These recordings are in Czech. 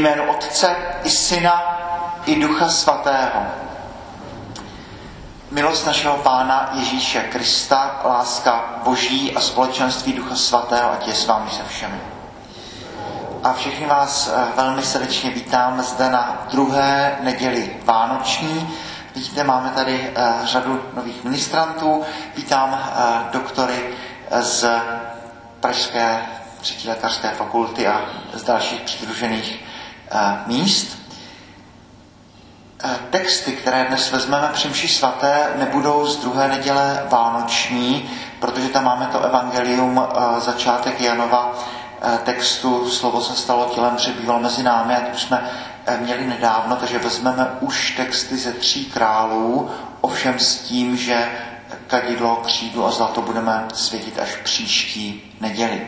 jménu Otce i Syna i Ducha Svatého. Milost našeho Pána Ježíše Krista, láska Boží a společenství Ducha Svatého, ať je s vámi se všemi. A všechny vás eh, velmi srdečně vítám zde na druhé neděli Vánoční. Vidíte, máme tady eh, řadu nových ministrantů. Vítám eh, doktory z Pražské třetí lékařské fakulty a z dalších přidružených míst. Texty, které dnes vezmeme při mši svaté, nebudou z druhé neděle vánoční, protože tam máme to evangelium začátek Janova textu Slovo se stalo tělem, přebýval mezi námi a to jsme měli nedávno, takže vezmeme už texty ze tří králů, ovšem s tím, že kadidlo, křídlo a zlato budeme světit až příští neděli.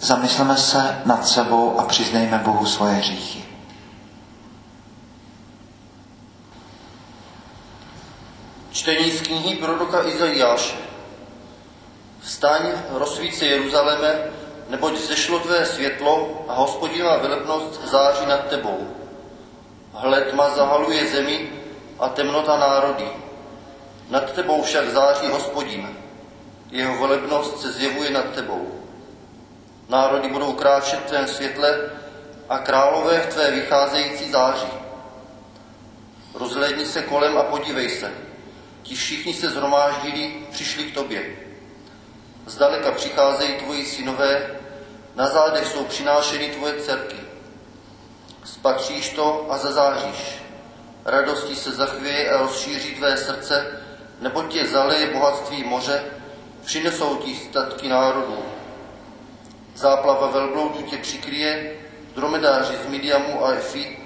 Zamysleme se nad sebou a přiznejme Bohu svoje hříchy. Čtení z knihy proroka Izajáše. Vstaň, rozsvíť se Jeruzaléme, neboť zešlo tvé světlo a hospodinová velebnost září nad tebou. Hle, tma zahaluje zemi a temnota národy. Nad tebou však září hospodin. Jeho velebnost se zjevuje nad tebou. Národy budou kráčet v tvém světle a králové v tvé vycházející září. Rozhlédni se kolem a podívej se. Ti všichni se zhromáždili, přišli k tobě. Zdaleka přicházejí tvoji synové, na zádech jsou přinášeny tvoje dcerky. Spatříš to a zazáříš. Radostí se zachvěje a rozšíří tvé srdce, nebo tě zaleje bohatství moře, přinesou ti statky národů. Záplava velbloudů tě přikryje, dromedáři z Midiamu a Efi,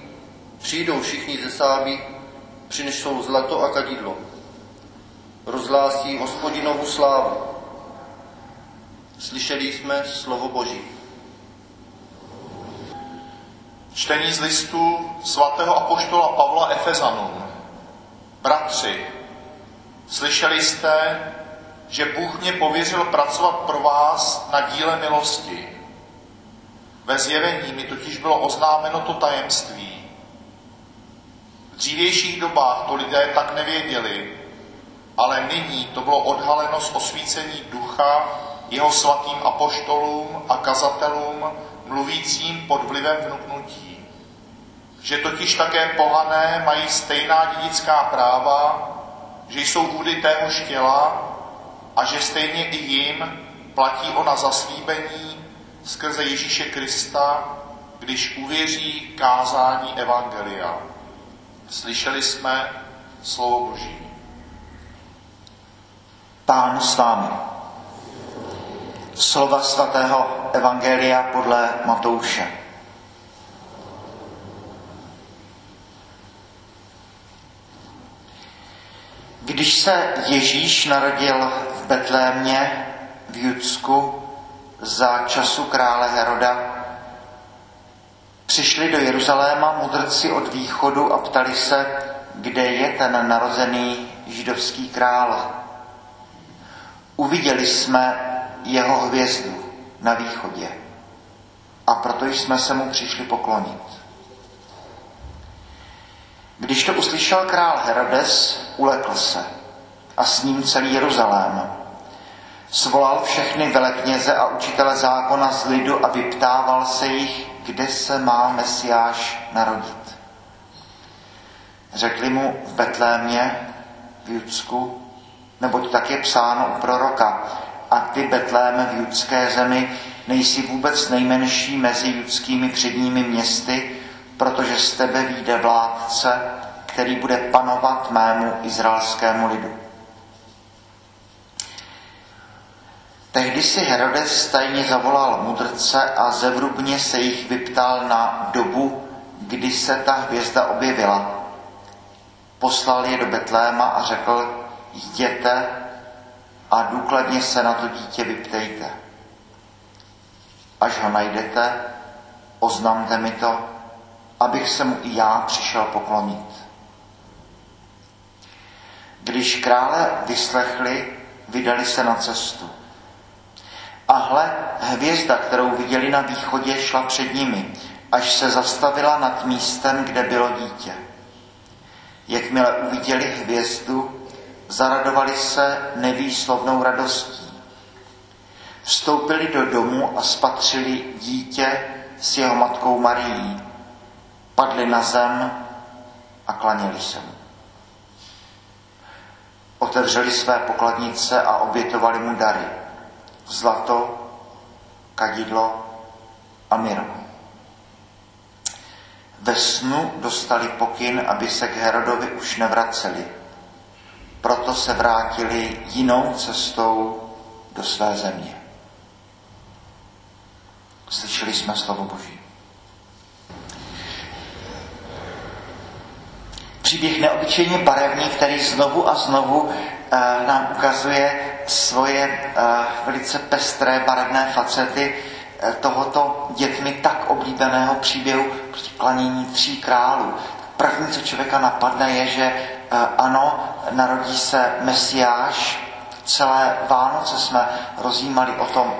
přijdou všichni ze Sáby, přinesou zlato a kadidlo. Rozhlásí hospodinovu slávu Slyšeli jsme slovo Boží. Čtení z listu svatého apoštola Pavla Efezanům. Bratři, slyšeli jste, že Bůh mě pověřil pracovat pro vás na díle milosti. Ve zjevení mi totiž bylo oznámeno to tajemství. V dřívějších dobách to lidé tak nevěděli, ale nyní to bylo odhaleno z osvícení ducha jeho svatým apoštolům a kazatelům, mluvícím pod vlivem vnuknutí. Že totiž také pohané mají stejná dědická práva, že jsou údy téhož těla a že stejně i jim platí ona zaslíbení skrze Ježíše Krista, když uvěří kázání Evangelia. Slyšeli jsme slovo Boží. Pán s vámi slova svatého Evangelia podle Matouše. Když se Ježíš narodil v Betlémě v Judsku za času krále Heroda, přišli do Jeruzaléma mudrci od východu a ptali se, kde je ten narozený židovský král. Uviděli jsme jeho hvězdu na východě a proto jsme se mu přišli poklonit. Když to uslyšel král Herodes, ulekl se a s ním celý Jeruzalém. Svolal všechny velekněze a učitele zákona z lidu a vyptával se jich, kde se má Mesiáš narodit. Řekli mu v Betlémě, v Judsku, neboť tak je psáno u proroka, a ty, Betléme v judské zemi, nejsi vůbec nejmenší mezi judskými předními městy, protože z tebe výjde vládce, který bude panovat mému izraelskému lidu. Tehdy si Herodes tajně zavolal mudrce a zevrubně se jich vyptal na dobu, kdy se ta hvězda objevila. Poslal je do Betléma a řekl, jděte a důkladně se na to dítě vyptejte. Až ho najdete, oznamte mi to, abych se mu i já přišel poklonit. Když krále vyslechli, vydali se na cestu. A hle, hvězda, kterou viděli na východě, šla před nimi, až se zastavila nad místem, kde bylo dítě. Jakmile uviděli hvězdu, zaradovali se nevýslovnou radostí. Vstoupili do domu a spatřili dítě s jeho matkou Marií. Padli na zem a klaněli se mu. Otevřeli své pokladnice a obětovali mu dary. Zlato, kadidlo a miru. Ve snu dostali pokyn, aby se k Herodovi už nevraceli. Proto se vrátili jinou cestou do své země. Slyšeli jsme slovo Boží. Příběh neobyčejně barevný, který znovu a znovu uh, nám ukazuje svoje uh, velice pestré barevné facety uh, tohoto dětmi tak oblíbeného příběhu prostě klanění tří králů. První, co člověka napadne, je, že uh, ano, narodí se Mesiáš. Celé Vánoce jsme rozjímali o tom,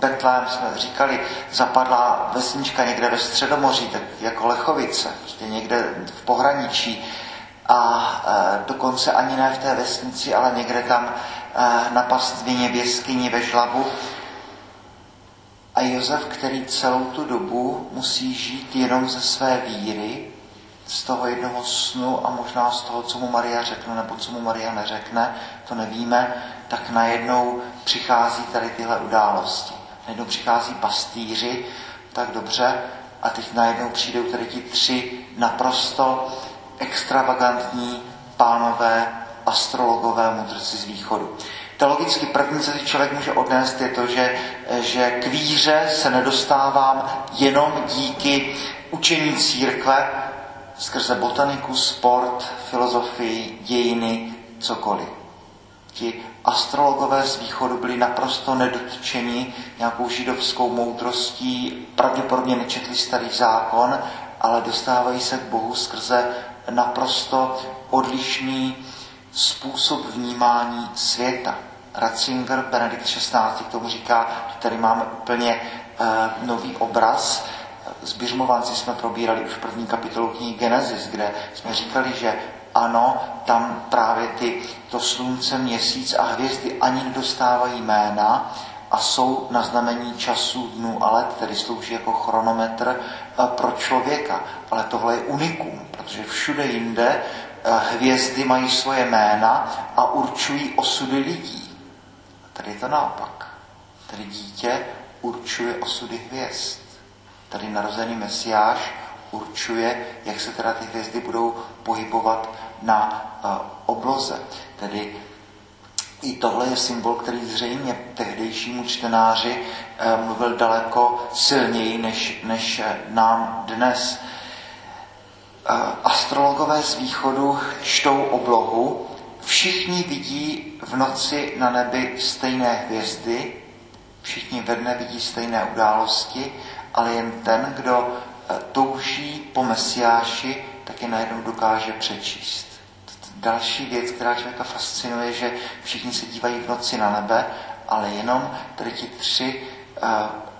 Betlém jsme říkali, zapadla vesnička někde ve Středomoří, tak jako Lechovice, prostě někde v pohraničí a e, dokonce ani ne v té vesnici, ale někde tam e, na pastvině v jeskyni ve Žlabu. A Josef, který celou tu dobu musí žít jenom ze své víry, z toho jednoho snu a možná z toho, co mu Maria řekne, nebo co mu Maria neřekne, to nevíme, tak najednou přichází tady tyhle události. Najednou přichází pastýři, tak dobře, a teď najednou přijdou tady ti tři naprosto extravagantní pánové astrologové mudrci z východu. Teologicky první, co si člověk může odnést, je to, že, že k víře se nedostávám jenom díky učení církve, skrze botaniku, sport, filozofii, dějiny, cokoliv. Ti astrologové z východu byli naprosto nedotčeni nějakou židovskou moudrostí, pravděpodobně nečetli starý zákon, ale dostávají se k Bohu skrze naprosto odlišný způsob vnímání světa. Ratzinger, Benedikt XVI, k tomu říká, že tady máme úplně uh, nový obraz. S Běžmovanci jsme probírali už první kapitolu knihy Genesis, kde jsme říkali, že ano, tam právě ty, to slunce, měsíc a hvězdy ani nedostávají jména a jsou na znamení času, dnů a let, tedy slouží jako chronometr eh, pro člověka. Ale tohle je unikum, protože všude jinde eh, hvězdy mají svoje jména a určují osudy lidí. A tady je to naopak. Tady dítě určuje osudy hvězd. Tady narozený mesiáš určuje, jak se teda ty hvězdy budou pohybovat na uh, obloze. Tedy i tohle je symbol, který zřejmě tehdejšímu čtenáři uh, mluvil daleko silněji než, než nám dnes. Uh, astrologové z východu čtou oblohu, všichni vidí v noci na nebi stejné hvězdy, všichni ve dne vidí stejné události, ale jen ten, kdo touží po Mesiáši, tak je najednou dokáže přečíst. Další věc, která člověka fascinuje, že všichni se dívají v noci na nebe, ale jenom tady ti tři uh,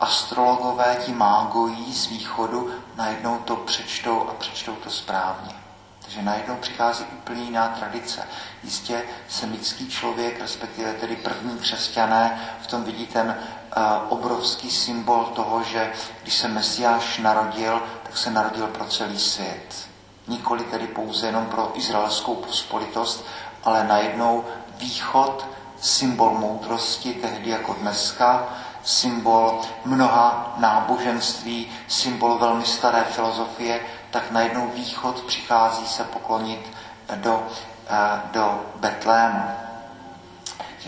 astrologové, ti mágojí z východu, najednou to přečtou a přečtou to správně. Takže najednou přichází úplně jiná tradice. Jistě semický člověk, respektive tedy první křesťané, v tom vidí ten uh, obrovský symbol toho, že když se Mesiáš narodil, tak se narodil pro celý svět. Nikoli tedy pouze jenom pro izraelskou pospolitost, ale najednou východ, symbol moudrosti, tehdy jako dneska, symbol mnoha náboženství, symbol velmi staré filozofie, tak najednou východ přichází se poklonit do, eh, do Betlému.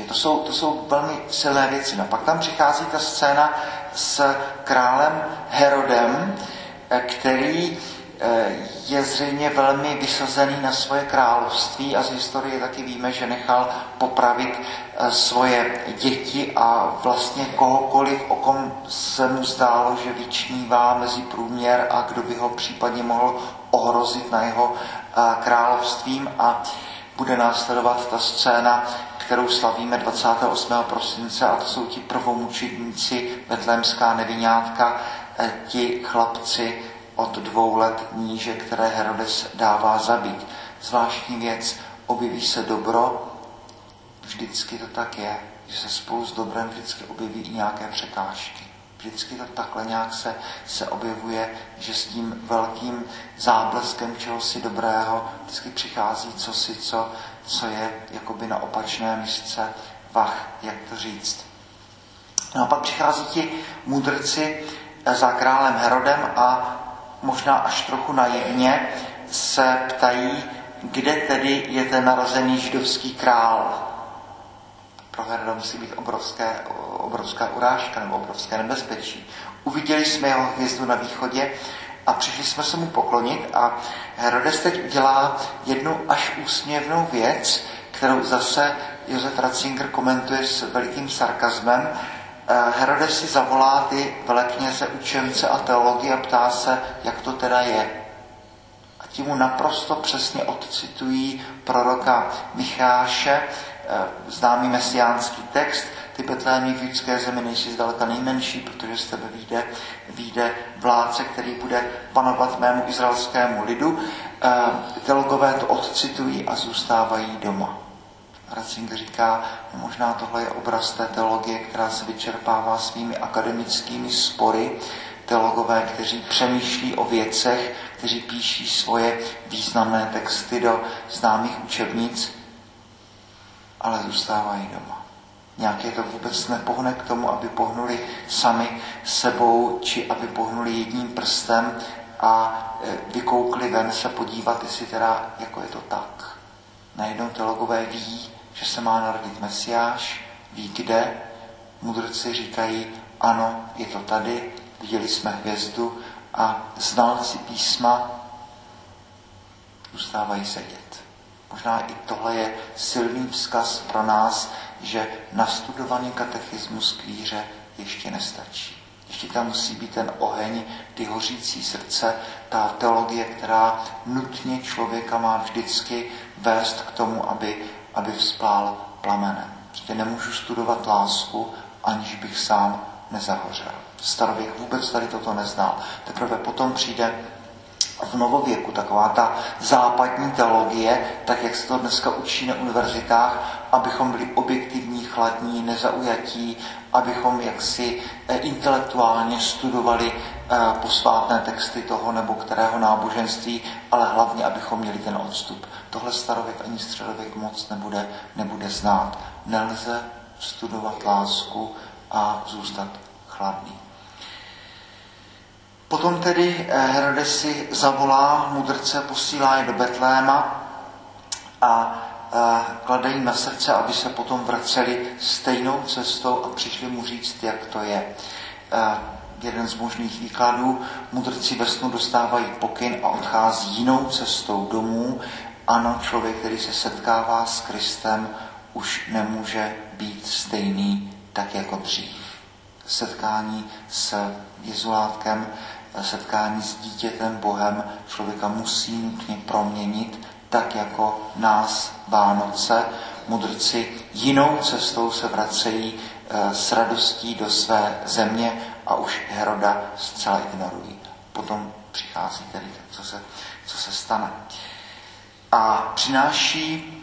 To jsou, to jsou velmi silné věci. No pak tam přichází ta scéna s králem Herodem, eh, který je zřejmě velmi vysazený na svoje království a z historie taky víme, že nechal popravit svoje děti a vlastně kohokoliv, o kom se mu zdálo, že vyčnívá mezi průměr a kdo by ho případně mohl ohrozit na jeho královstvím a bude následovat ta scéna, kterou slavíme 28. prosince, a to jsou ti prvomučedníci, betlémská nevinátka, eh, ti chlapci od dvou let níže, které Herodes dává zabít. Zvláštní věc, objeví se dobro, vždycky to tak je, že se spolu s dobrem vždycky objeví i nějaké překážky. Vždycky to takhle nějak se, se objevuje, že s tím velkým zábleskem čehosi dobrého vždycky přichází cosi, co, co je jakoby na opačné místce vach, jak to říct. No a pak přichází ti mudrci za králem Herodem a možná až trochu naivně se ptají, kde tedy je ten narozený židovský král. Pro Heroda musí být obrovské, obrovská urážka nebo obrovské nebezpečí. Uviděli jsme jeho hvězdu na východě a přišli jsme se mu poklonit a Herodes teď udělá jednu až úsměvnou věc, kterou zase Josef Ratzinger komentuje s velikým sarkazmem. Eh, Herodes si zavolá ty velekněze, učence a teologie a ptá se, jak to teda je. A ti mu naprosto přesně odcitují proroka Micháše, eh, známý mesiánský text, ty Betlémy v judské zemi nejsi zdaleka nejmenší, protože z tebe vyjde, vyjde vládce, který bude panovat mému izraelskému lidu. Eh, teologové to odcitují a zůstávají doma. Ratzinger říká, možná tohle je obraz té teologie, která se vyčerpává svými akademickými spory, teologové, kteří přemýšlí o věcech, kteří píší svoje významné texty do známých učebnic, ale zůstávají doma. Nějaké to vůbec nepohne k tomu, aby pohnuli sami sebou, či aby pohnuli jedním prstem a e, vykoukli ven se podívat, jestli teda jako je to tak. Najednou teologové ví, že se má narodit Mesiáš, ví kde. Mudrci říkají, ano, je to tady, viděli jsme hvězdu a znalci písma zůstávají sedět. Možná i tohle je silný vzkaz pro nás, že nastudovaný katechismus k víře ještě nestačí. Ještě tam musí být ten oheň, ty hořící srdce, ta teologie, která nutně člověka má vždycky vést k tomu, aby, aby vzplál plamenem. Prostě nemůžu studovat lásku, aniž bych sám nezahořel. Starověk vůbec tady toto neznal. Teprve potom přijde v novověku, taková ta západní teologie, tak jak se to dneska učí na univerzitách, abychom byli objektivní, chladní, nezaujatí, abychom jaksi eh, intelektuálně studovali eh, posvátné texty toho nebo kterého náboženství, ale hlavně, abychom měli ten odstup. Tohle starověk ani středověk moc nebude, nebude znát. Nelze studovat lásku a zůstat chladný. Potom tedy eh, Herodes si zavolá mudrce, posílá je do Betléma a eh, klade jim na srdce, aby se potom vraceli stejnou cestou a přišli mu říct, jak to je. Eh, jeden z možných výkladů, mudrci ve snu dostávají pokyn a odchází jinou cestou domů. Ano, člověk, který se setkává s Kristem, už nemůže být stejný tak jako dřív. Setkání s Jezulátkem setkání s dítětem Bohem člověka musí nutně proměnit, tak jako nás Vánoce. Mudrci jinou cestou se vracejí eh, s radostí do své země a už Heroda zcela ignorují. Potom přichází tedy, co se, co se stane. A přináší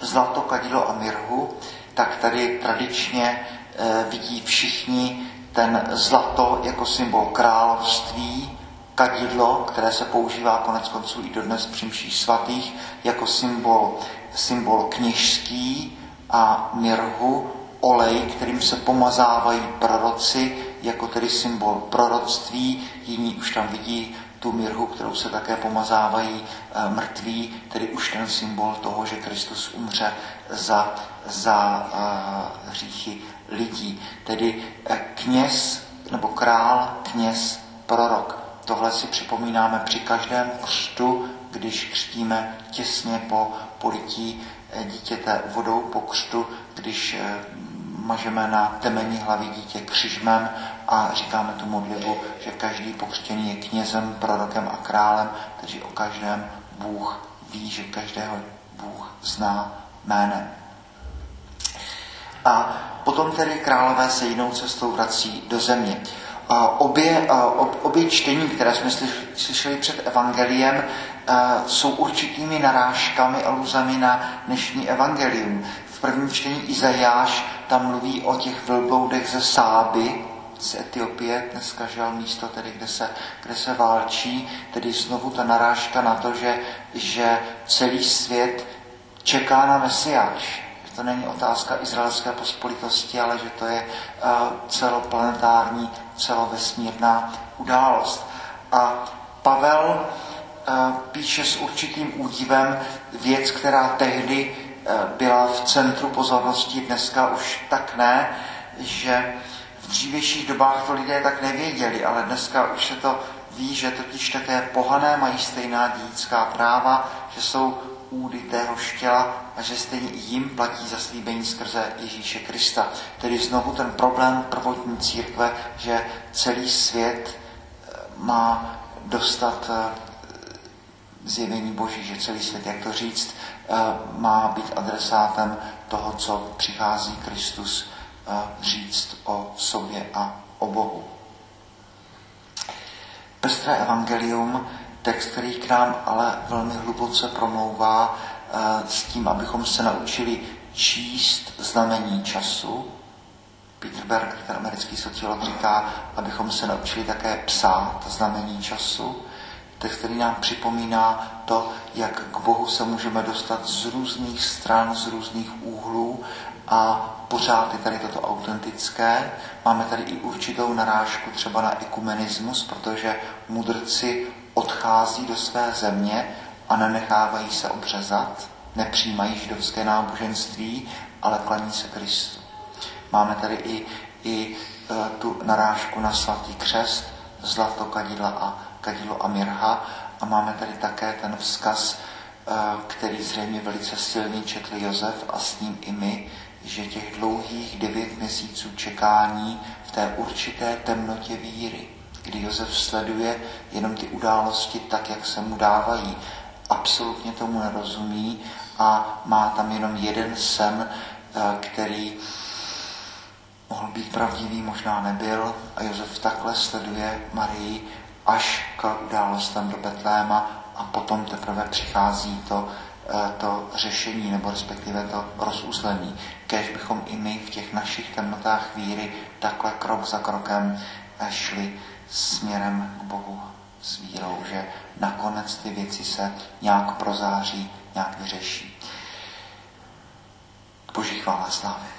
zlato, kadidlo a mirhu, tak tady tradičně eh, vidí všichni ten zlato jako symbol království, kadidlo, které se používá konec konců i dodnes při mších svatých, jako symbol, symbol kněžský a mirhu, olej, kterým se pomazávají proroci, jako tedy symbol proroctví. Jiní už tam vidí tu mirhu, kterou se také pomazávají e, mrtví, tedy už ten symbol toho, že Kristus umře za, za e, hříchy lidí. Tedy eh, kněz nebo král, kněz, prorok. Tohle si připomínáme při každém křtu, když křtíme těsně po polití eh, dítěte vodou po křtu, když eh, mažeme na temení hlavy dítě křižmem a říkáme tu modlitbu, že každý pokřtěný je knězem, prorokem a králem, takže o každém Bůh ví, že každého Bůh zná, jménem. A potom tedy králové se jinou cestou vrací do země. Obě, obě čtení, které jsme slyšeli před evangeliem, jsou určitými narážkami, aluzami na dnešní evangelium. V prvním čtení Izajáš tam mluví o těch velbloudech ze Sáby, z Etiopie, dneska žel místo, tedy, kde, se, kde se válčí, tedy znovu ta narážka na to, že, že celý svět čeká na Mesiáš. To není otázka izraelské pospolitosti, ale že to je uh, celoplanetární, celovesmírná událost. A Pavel uh, píše s určitým údivem věc, která tehdy uh, byla v centru pozornosti, dneska už tak ne, že v dřívějších dobách to lidé tak nevěděli, ale dneska už se to ví, že totiž také pohané mají stejná dědická práva, že jsou údy tého štěla a že stejně i jim platí zaslíbení skrze Ježíše Krista. Tedy znovu ten problém prvotní církve, že celý svět eh, má dostat eh, zjevení Boží, že celý svět, jak to říct, eh, má být adresátem toho, co přichází Kristus říct o sobě a o Bohu. Pestré evangelium, text, který k nám ale velmi hluboce promlouvá s tím, abychom se naučili číst znamení času. Peter Berg, ten americký sociolog, říká, abychom se naučili také psát znamení času. Text, který nám připomíná to, jak k Bohu se můžeme dostat z různých stran, z různých úhlů a pořád je tady toto autentické. Máme tady i určitou narážku třeba na ekumenismus, protože mudrci odchází do své země a nenechávají se obřezat, nepřijímají židovské náboženství, ale klaní se Kristu. Máme tady i, i e, tu narážku na svatý křest, zlato, kadidla a kadidlo a mirha a máme tady také ten vzkaz, e, který zřejmě velice silný četl Josef a s ním i my, že těch dlouhých devět měsíců čekání v té určité temnotě víry, kdy Josef sleduje jenom ty události tak, jak se mu dávají, absolutně tomu nerozumí a má tam jenom jeden sen, eh, který mohl být pravdivý, možná nebyl a Josef takhle sleduje Marii až k událostem do Betléma a potom teprve přichází to, Eh, to řešení, nebo respektive to rozuzlení. Kež bychom i my v těch našich temnotách víry takhle krok za krokem eh, šli směrem k Bohu s vírou, že nakonec ty věci se nějak prozáří, nějak vyřeší. Boží chvála slávy.